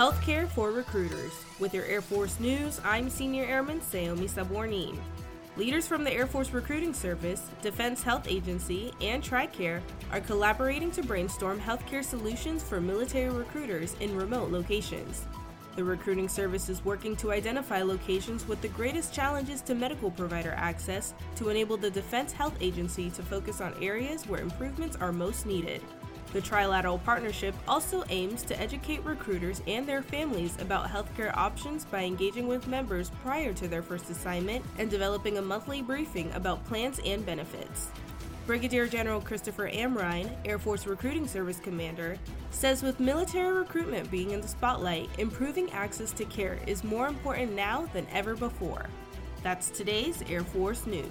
Healthcare for Recruiters. With your Air Force news, I'm Senior Airman Saomi Sabornin. Leaders from the Air Force Recruiting Service, Defense Health Agency, and TRICARE are collaborating to brainstorm healthcare solutions for military recruiters in remote locations. The recruiting service is working to identify locations with the greatest challenges to medical provider access to enable the Defense Health Agency to focus on areas where improvements are most needed. The trilateral partnership also aims to educate recruiters and their families about healthcare options by engaging with members prior to their first assignment and developing a monthly briefing about plans and benefits. Brigadier General Christopher Amrine, Air Force Recruiting Service Commander, says with military recruitment being in the spotlight, improving access to care is more important now than ever before. That's today's Air Force News.